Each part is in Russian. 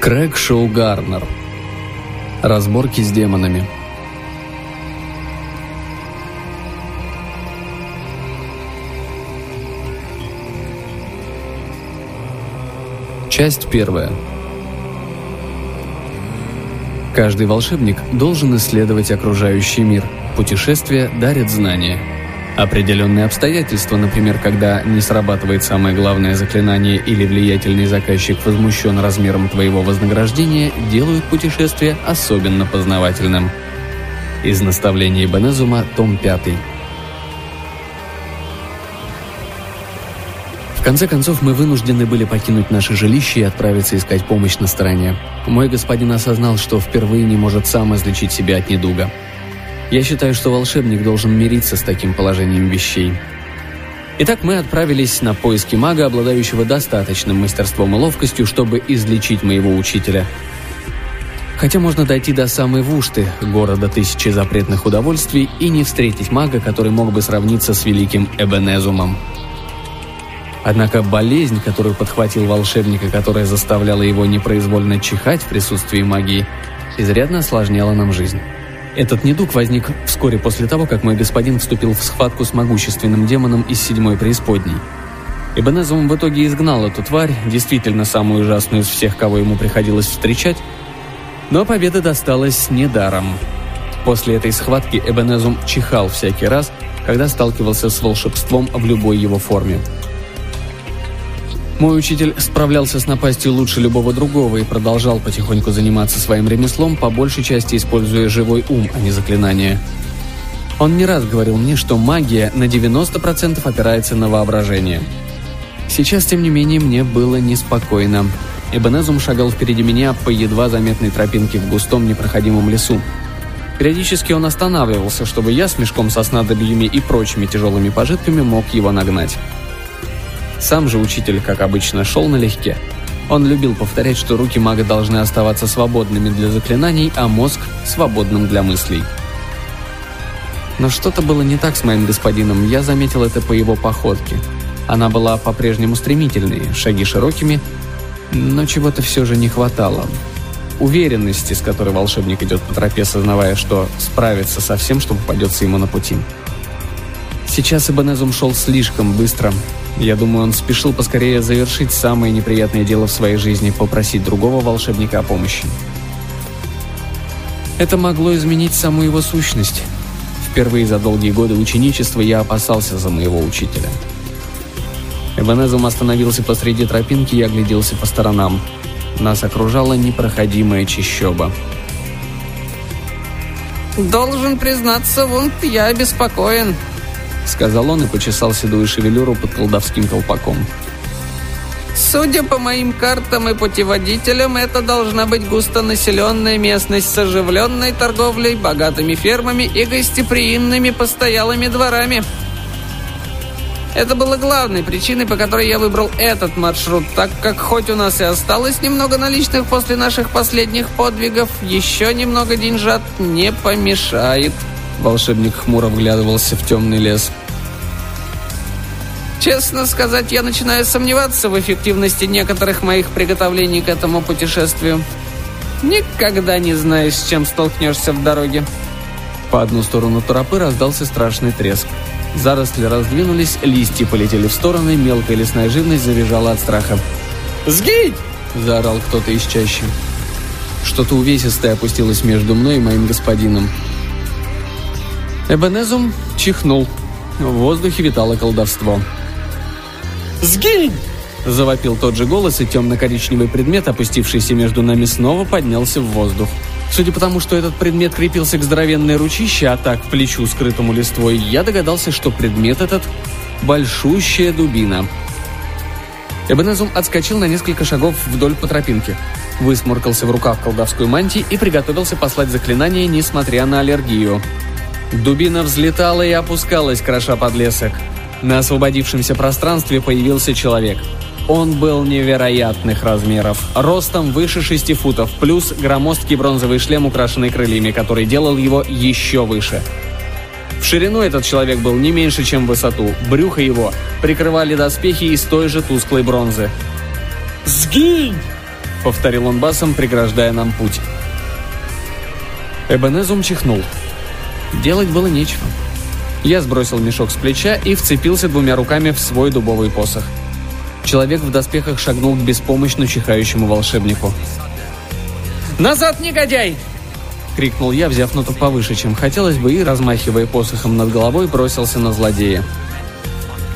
Крэг Шоугарнер. Разборки с демонами. Часть первая. Каждый волшебник должен исследовать окружающий мир. Путешествия дарят знания. Определенные обстоятельства, например, когда не срабатывает самое главное заклинание или влиятельный заказчик возмущен размером твоего вознаграждения, делают путешествие особенно познавательным. Из наставлений Бенезума, том 5. В конце концов, мы вынуждены были покинуть наше жилище и отправиться искать помощь на стороне. Мой господин осознал, что впервые не может сам излечить себя от недуга. Я считаю, что волшебник должен мириться с таким положением вещей. Итак, мы отправились на поиски мага, обладающего достаточным мастерством и ловкостью, чтобы излечить моего учителя. Хотя можно дойти до самой Вушты, города тысячи запретных удовольствий, и не встретить мага, который мог бы сравниться с великим Эбенезумом. Однако болезнь, которую подхватил волшебник и которая заставляла его непроизвольно чихать в присутствии магии, изрядно осложняла нам жизнь. Этот недуг возник вскоре после того, как мой господин вступил в схватку с могущественным демоном из седьмой преисподней. Ибанезум в итоге изгнал эту тварь, действительно самую ужасную из всех, кого ему приходилось встречать, но победа досталась недаром. После этой схватки Эбенезум чихал всякий раз, когда сталкивался с волшебством в любой его форме. Мой учитель справлялся с напастью лучше любого другого и продолжал потихоньку заниматься своим ремеслом, по большей части используя живой ум, а не заклинания. Он не раз говорил мне, что магия на 90% опирается на воображение. Сейчас, тем не менее, мне было неспокойно. Эбенезум шагал впереди меня по едва заметной тропинке в густом непроходимом лесу. Периодически он останавливался, чтобы я с мешком со снадобьями и прочими тяжелыми пожитками мог его нагнать. Сам же учитель, как обычно, шел налегке. Он любил повторять, что руки мага должны оставаться свободными для заклинаний, а мозг – свободным для мыслей. Но что-то было не так с моим господином, я заметил это по его походке. Она была по-прежнему стремительной, шаги широкими, но чего-то все же не хватало. Уверенности, с которой волшебник идет по тропе, сознавая, что справится со всем, что попадется ему на пути. Сейчас Ибанезум шел слишком быстро, я думаю, он спешил поскорее завершить самое неприятное дело в своей жизни – попросить другого волшебника о помощи. Это могло изменить саму его сущность. Впервые за долгие годы ученичества я опасался за моего учителя. Эбенезум остановился посреди тропинки и огляделся по сторонам. Нас окружала непроходимая чащоба. «Должен признаться, вот я обеспокоен», сказал он и почесал седую шевелюру под колдовским колпаком. Судя по моим картам и путеводителям, это должна быть густонаселенная местность с оживленной торговлей, богатыми фермами и гостеприимными постоялыми дворами. Это было главной причиной, по которой я выбрал этот маршрут, так как хоть у нас и осталось немного наличных после наших последних подвигов, еще немного деньжат не помешает. Волшебник хмуро вглядывался в темный лес. Честно сказать, я начинаю сомневаться в эффективности некоторых моих приготовлений к этому путешествию. Никогда не знаешь, с чем столкнешься в дороге. По одну сторону тропы раздался страшный треск. Заросли раздвинулись, листья полетели в стороны, мелкая лесная живность завизжала от страха. «Сгинь!» – заорал кто-то из чащи. Что-то увесистое опустилось между мной и моим господином. Эбенезум чихнул. В воздухе витало колдовство. «Сгинь!» Завопил тот же голос, и темно-коричневый предмет, опустившийся между нами, снова поднялся в воздух. Судя по тому, что этот предмет крепился к здоровенной ручище, а так к плечу, скрытому листвой, я догадался, что предмет этот – большущая дубина. Эбенезум отскочил на несколько шагов вдоль по тропинке. Высморкался в рукав колдовской мантии и приготовился послать заклинание, несмотря на аллергию. Дубина взлетала и опускалась, кроша подлесок. На освободившемся пространстве появился человек. Он был невероятных размеров, ростом выше 6 футов, плюс громоздкий бронзовый шлем, украшенный крыльями, который делал его еще выше. В ширину этот человек был не меньше, чем в высоту. Брюхо его прикрывали доспехи из той же тусклой бронзы. «Сгинь!» — повторил он басом, преграждая нам путь. Эбенезум чихнул. Делать было нечего. Я сбросил мешок с плеча и вцепился двумя руками в свой дубовый посох. Человек в доспехах шагнул к беспомощно чихающему волшебнику. «Назад, негодяй!» — крикнул я, взяв ноту повыше, чем хотелось бы, и, размахивая посохом над головой, бросился на злодея.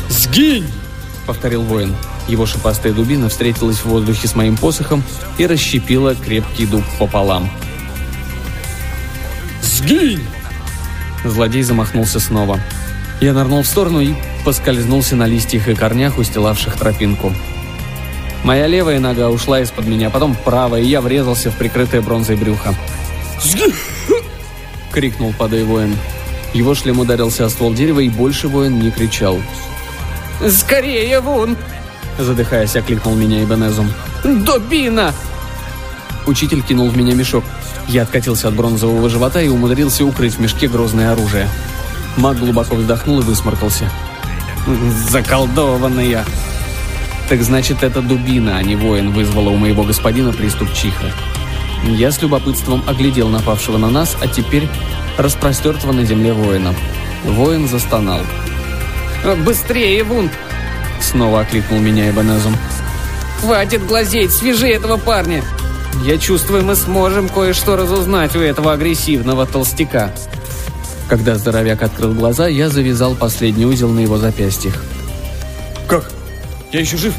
«Сгинь!» — повторил воин. Его шипастая дубина встретилась в воздухе с моим посохом и расщепила крепкий дуб пополам. «Сгинь!» Злодей замахнулся снова. Я нырнул в сторону и поскользнулся на листьях и корнях, устилавших тропинку. Моя левая нога ушла из-под меня, потом правая, и я врезался в прикрытое бронзой брюхо. крикнул падая воин. Его шлем ударился о ствол дерева, и больше воин не кричал. «Скорее вон!» Задыхаясь, окликнул меня Ибенезум. «Дубина!» Учитель кинул в меня мешок. Я откатился от бронзового живота и умудрился укрыть в мешке грозное оружие. Маг глубоко вздохнул и высморкался. «Заколдованная!» Так значит, это дубина, а не воин, вызвала у моего господина приступ чиха. Я с любопытством оглядел напавшего на нас, а теперь распростертого на земле воина. Воин застонал. «Быстрее, Вунт!» Снова окликнул меня Эбенезум. «Хватит глазеть, свяжи этого парня! Я чувствую, мы сможем кое-что разузнать у этого агрессивного толстяка». Когда здоровяк открыл глаза, я завязал последний узел на его запястьях. «Как? Я еще жив?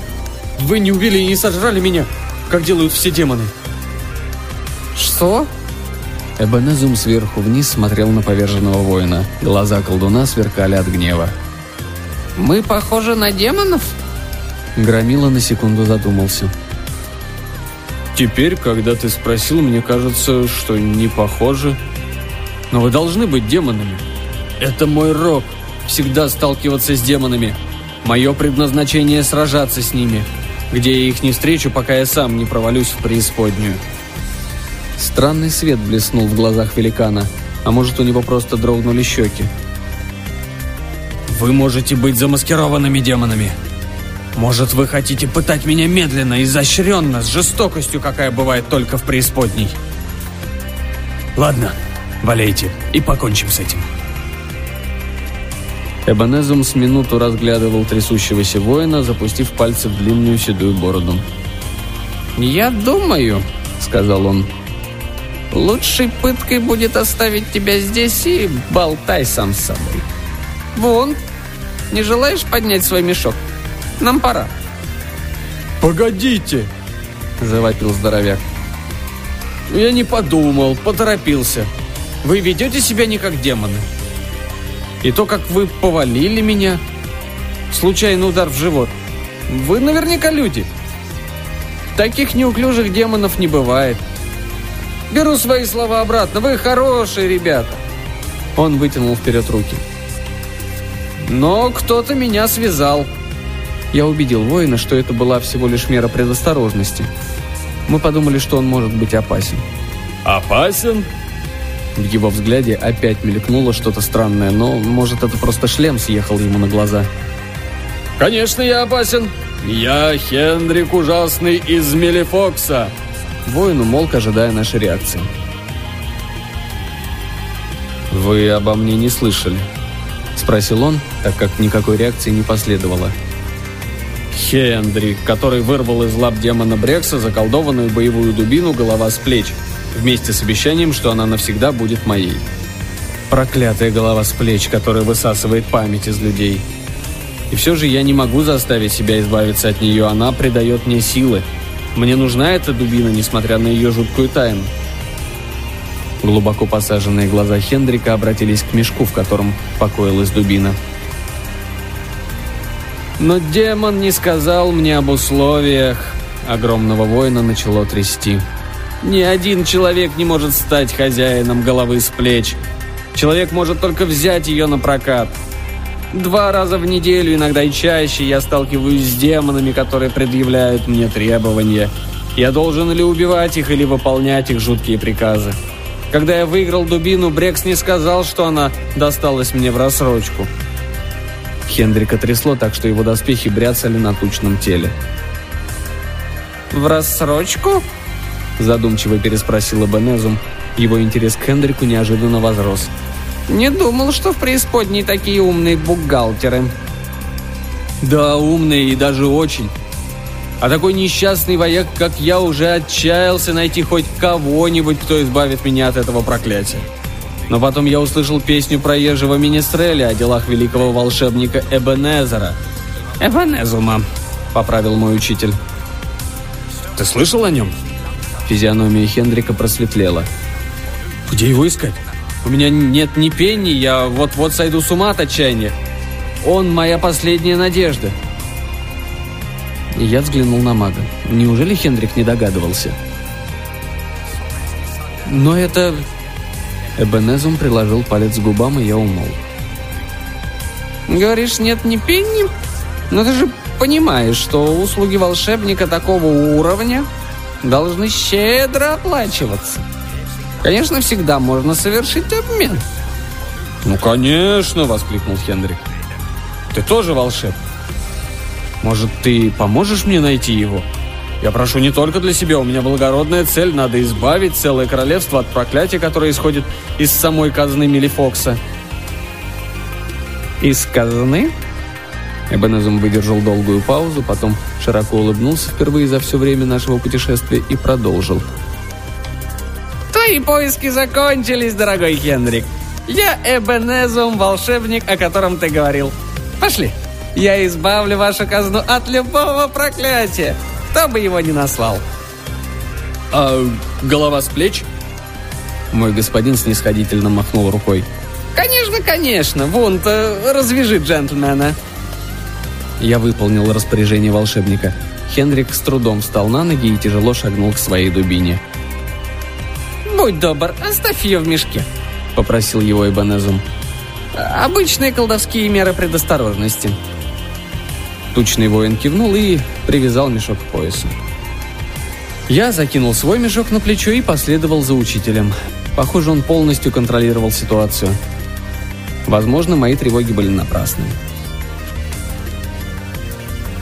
Вы не убили и не сожрали меня, как делают все демоны?» «Что?» Эбенезум сверху вниз смотрел на поверженного воина. Глаза колдуна сверкали от гнева. «Мы похожи на демонов?» Громила на секунду задумался. «Теперь, когда ты спросил, мне кажется, что не похожи. Но вы должны быть демонами. Это мой рок — всегда сталкиваться с демонами. Мое предназначение — сражаться с ними. Где я их не встречу, пока я сам не провалюсь в преисподнюю». Странный свет блеснул в глазах великана, а может, у него просто дрогнули щеки. «Вы можете быть замаскированными демонами. Может, вы хотите пытать меня медленно, изощренно, с жестокостью, какая бывает только в преисподней. Ладно, валяйте и покончим с этим». Эбонезум с минуту разглядывал трясущегося воина, запустив пальцы в длинную седую бороду. «Я думаю», — сказал он, — «лучшей пыткой будет оставить тебя здесь и болтай сам с собой. Вон, не желаешь поднять свой мешок? Нам пора». «Погодите!» – завопил здоровяк. «Я не подумал, поторопился. Вы ведете себя не как демоны. И то, как вы повалили меня. Случайный удар в живот. Вы наверняка люди. Таких неуклюжих демонов не бывает. Беру свои слова обратно. Вы хорошие ребята». Он вытянул вперед руки. Но кто-то меня связал. Я убедил воина, что это была всего лишь мера предосторожности. Мы подумали, что он может быть опасен. «Опасен?» В его взгляде опять мелькнуло что-то странное, но, может, это просто шлем съехал ему на глаза. «Конечно, я опасен. Я Хендрик Ужасный из Мелифокса!» Воин умолк, ожидая нашей реакции. «Вы обо мне не слышали?» — спросил он, так как никакой реакции не последовало. Хендрик, который вырвал из лап демона Брекса заколдованную боевую дубину голова с плеч, вместе с обещанием, что она навсегда будет моей. Проклятая голова с плеч, которая высасывает память из людей. И все же я не могу заставить себя избавиться от нее, она придает мне силы. Мне нужна эта дубина, несмотря на ее жуткую тайну. Глубоко посаженные глаза Хендрика обратились к мешку, в котором покоилась дубина. Но демон не сказал мне об условиях. Огромного воина начало трясти. Ни один человек не может стать хозяином головы с плеч. Человек может только взять ее на прокат. Два раза в неделю, иногда и чаще, я сталкиваюсь с демонами, которые предъявляют мне требования. Я должен или убивать их, или выполнять их жуткие приказы. Когда я выиграл дубину, Брекс не сказал, что она досталась мне в рассрочку. Хендрика трясло так, что его доспехи бряцали на тучном теле. В рассрочку?» Задумчиво переспросил Эбенезум. Его интерес к Хендрику неожиданно возрос. «Не думал, что в преисподней такие умные бухгалтеры». «Да, умные и даже очень. А такой несчастный вояк, как я, уже отчаялся найти хоть кого-нибудь, кто избавит меня от этого проклятия. Но потом я услышал песню проезжего Министреля о делах великого волшебника Эбенезера. «Эбенезума», — поправил мой учитель. «Ты слышал о нем?» Физиономия Хендрика просветлела. «Где его искать? У меня нет ни пенни, я вот-вот сойду с ума от отчаяния. Он моя последняя надежда». И я взглянул на мага. Неужели Хендрик не догадывался? «Но это...» Эбенезум приложил палец к губам, и я умол. «Говоришь, нет ни пенни? Но ты же понимаешь, что услуги волшебника такого уровня должны щедро оплачиваться. Конечно, всегда можно совершить обмен». «Ну, конечно!» — воскликнул Хендрик. «Ты тоже волшебник. Может, ты поможешь мне найти его? Я прошу не только для себя, у меня благородная цель, надо избавить целое королевство от проклятия, которое исходит из самой казны Мелифокса». «Из казны?» Эбенезум выдержал долгую паузу, потом широко улыбнулся впервые за все время нашего путешествия и продолжил. «Твои поиски закончились, дорогой Хендрик. Я Эбенезум, волшебник, о котором ты говорил. Пошли, я избавлю вашу казну от любого проклятия, кто бы его ни наслал». «А голова с плеч?» Мой господин снисходительно махнул рукой. «Конечно, конечно. Вон-то, развяжи джентльмена». Я выполнил распоряжение волшебника. Хенрик с трудом встал на ноги и тяжело шагнул к своей дубине. «Будь добр, оставь ее в мешке», — попросил его Ибанезум. «Обычные колдовские меры предосторожности». Тучный воин кивнул и привязал мешок к поясу. Я закинул свой мешок на плечо и последовал за учителем. Похоже, он полностью контролировал ситуацию. Возможно, мои тревоги были напрасны.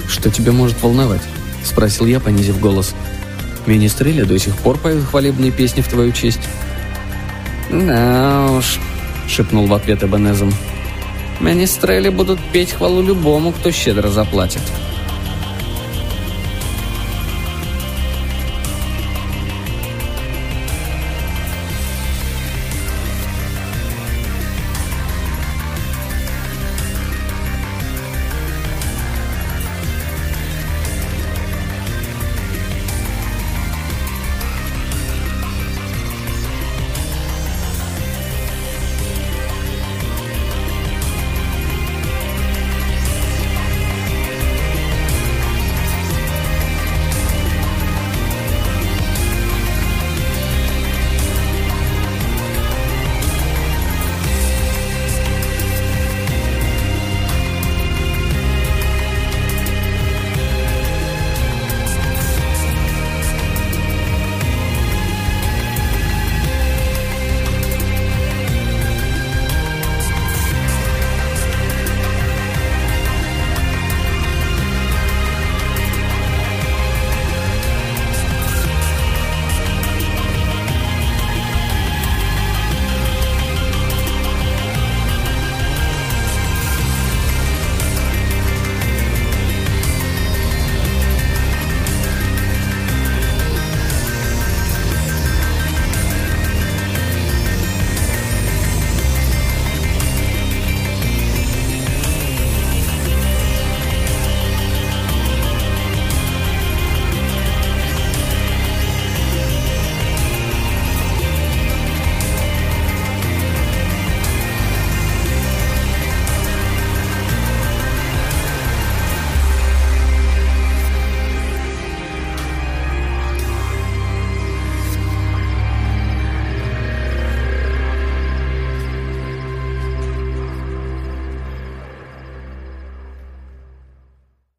«Что тебя может волновать?» — спросил я, понизив голос. «Министреля до сих пор поют хвалебные песни в твою честь». «Да уж», — шепнул в ответ Эбенезом. «Министрели будут петь хвалу любому, кто щедро заплатит».